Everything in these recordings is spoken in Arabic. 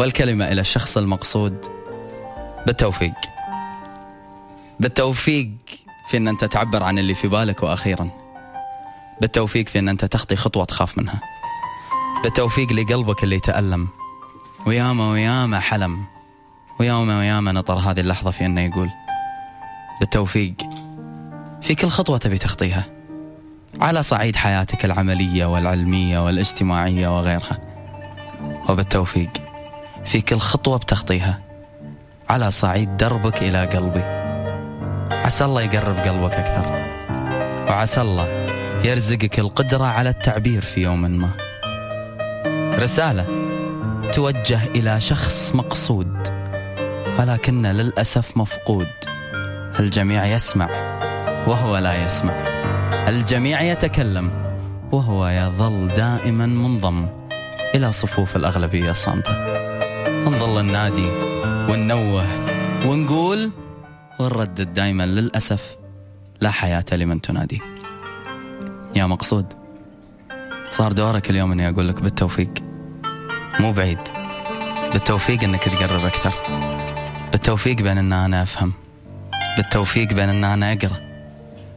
والكلمة إلى الشخص المقصود. بالتوفيق. بالتوفيق في أن أنت تعبر عن اللي في بالك وأخيرا. بالتوفيق في أن أنت تخطي خطوة تخاف منها. بالتوفيق لقلبك اللي تألم وياما وياما حلم. وياما وياما نطر هذه اللحظة في أنه يقول. بالتوفيق في كل خطوة تبي تخطيها. على صعيد حياتك العملية والعلمية والاجتماعية وغيرها. وبالتوفيق. في كل خطوة بتخطيها. على صعيد دربك إلى قلبي. عسى الله يقرب قلبك أكثر. وعسى الله يرزقك القدرة على التعبير في يوم ما. رسالة توجه إلى شخص مقصود ولكن للأسف مفقود. الجميع يسمع وهو لا يسمع. الجميع يتكلم وهو يظل دائما منضم إلى صفوف الأغلبية الصامتة نظل النادي وننوه ونقول ونردد دائما للأسف لا حياة لمن تنادي. يا مقصود صار دورك اليوم إني أقول لك بالتوفيق. مو بعيد. بالتوفيق إنك تقرب أكثر. بالتوفيق بين إن أنا أفهم. بالتوفيق بين إن أنا أقرأ.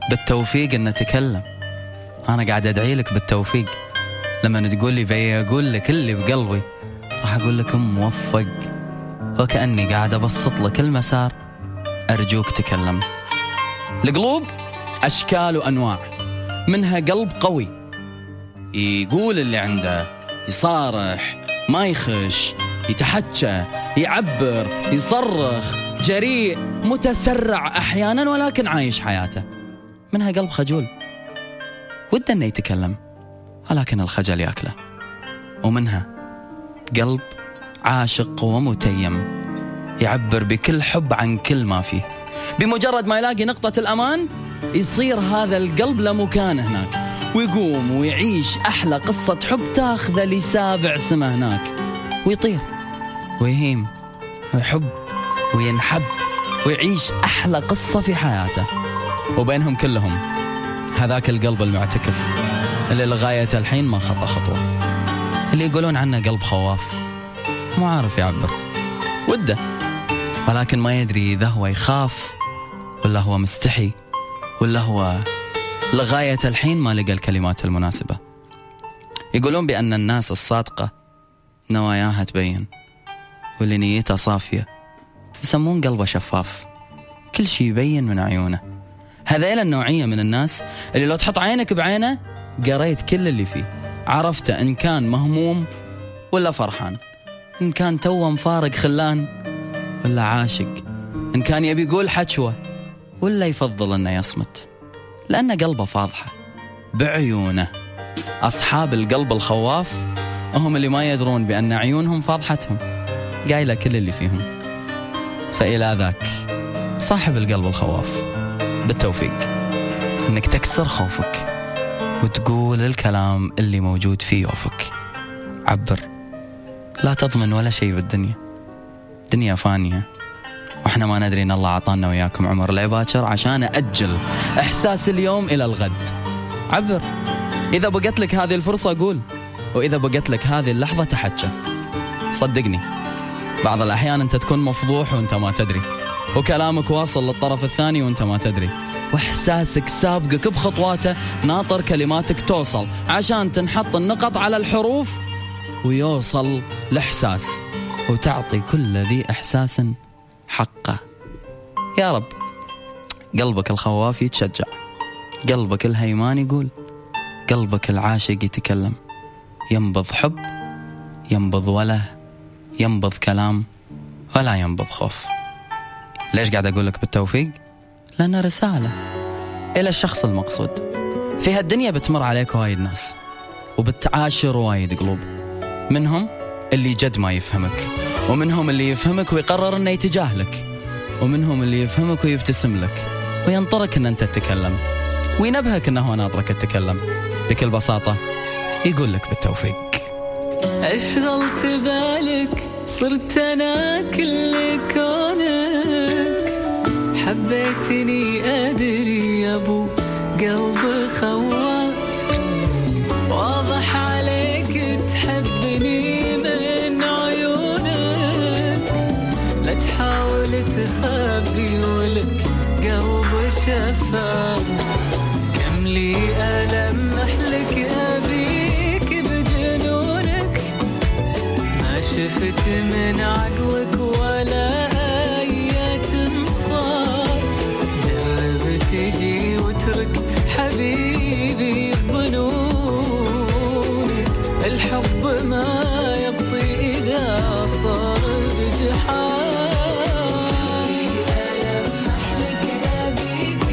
بالتوفيق إن أتكلم. أنا قاعد أدعي لك بالتوفيق. لما تقول لي بي أقول لك اللي بقلبي. راح أقول لك موفق. وكأني قاعد أبسط لك المسار. أرجوك تكلم. القلوب أشكال وأنواع. منها قلب قوي. يقول اللي عنده يصارح ما يخش يتحكى يعبر يصرخ. جريء متسرع أحيانا ولكن عايش حياته. منها قلب خجول. وده انه يتكلم. ولكن الخجل ياكله. ومنها قلب عاشق ومتيم يعبر بكل حب عن كل ما فيه. بمجرد ما يلاقي نقطة الأمان يصير هذا القلب له مكان هناك ويقوم ويعيش أحلى قصة حب تاخذه لسابع سما هناك. ويطير ويهيم ويحب وينحب ويعيش أحلى قصة في حياته. وبينهم كلهم هذاك القلب المعتكف اللي لغاية الحين ما خطى خطوة. اللي يقولون عنه قلب خواف. مو عارف يعبر وده. ولكن ما يدري إذا هو يخاف ولا هو مستحي ولا هو لغاية الحين ما لقى الكلمات المناسبة. يقولون بأن الناس الصادقة نواياها تبين واللي نيته صافية. يسمون قلبه شفاف. كل شيء يبين من عيونه. هذيل النوعية من الناس اللي لو تحط عينك بعينه قريت كل اللي فيه. عرفت إن كان مهموم ولا فرحان. إن كان توه مفارق خلان ولا عاشق. إن كان يبي يقول حشوة ولا يفضل إنه يصمت. لأن قلبه فاضحة بعيونه. أصحاب القلب الخواف هم اللي ما يدرون بأن عيونهم فاضحتهم. قايلة كل اللي فيهم. فإلى ذاك صاحب القلب الخواف. بالتوفيق. إنك تكسر خوفك. وتقول الكلام اللي موجود في يوفك. عبر. لا تضمن ولا شيء بالدنيا. دنيا فانية. وإحنا ما ندري إن الله أعطانا وياكم عمر. العباكر عشان أجل إحساس اليوم إلى الغد. عبر. إذا بقت لك هذه الفرصة قول. وإذا بقت لك هذه اللحظة تحكى صدقني. بعض الأحيان أنت تكون مفضوح وأنت ما تدري. وكلامك واصل للطرف الثاني وأنت ما تدري. وإحساسك سابقك بخطواته ناطر كلماتك توصل. عشان تنحط النقط على الحروف ويوصل الإحساس. وتعطي كل ذي إحساس حقه. يا رب قلبك الخواف يتشجع. قلبك الهيمان يقول. قلبك العاشق يتكلم. ينبض حب ينبض وله ينبض كلام ولا ينبض خوف. ليش قاعد أقول لك بالتوفيق؟ لأنها رسالة إلى الشخص المقصود. في هالدنيا بتمر عليك وايد ناس وبتعاشر وايد قلوب. منهم اللي جد ما يفهمك ومنهم اللي يفهمك ويقرر إنه يتجاهلك ومنهم اللي يفهمك ويبتسم لك وينطرك إن أنت تتكلم وينبهك إنه ناطرك تتكلم. بكل بساطة يقول لك بالتوفيق. أشغلت بالك صرت أنا كل كونك. حبيتني أدري يا أبو قلب خواف. واضح عليك تحبني من عيونك. اللي تخبي ولك قلب شفاف. كم لي ألمح لك أبيك بجنونك. ما شفت من عدوك ولا حبيبي ظنونك الحب ما يبطي إذا صار بجحافك ألمح لك أبيك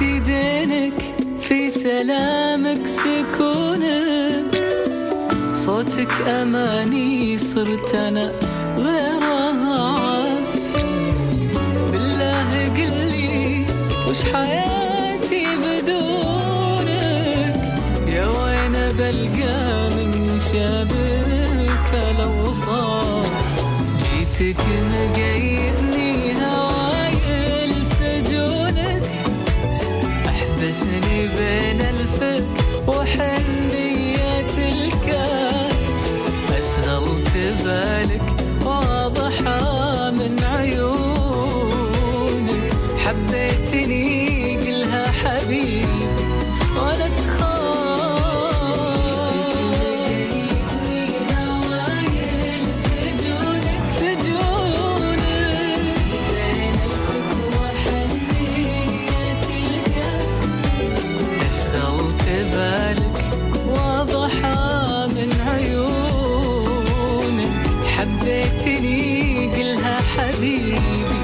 ربكة يدينك في سلامك سكونك. صوتك أماني صرت أنا غيرها عاف بالله قلي وش حياتي بدونك؟ يا وين بلقى من شابك الأوصاف جيتك مقيدني حبيتني قلها حبيبي ولا تخاف. سجونك الفك وحنية الكف اشغلت بالك من عيونك حبيتني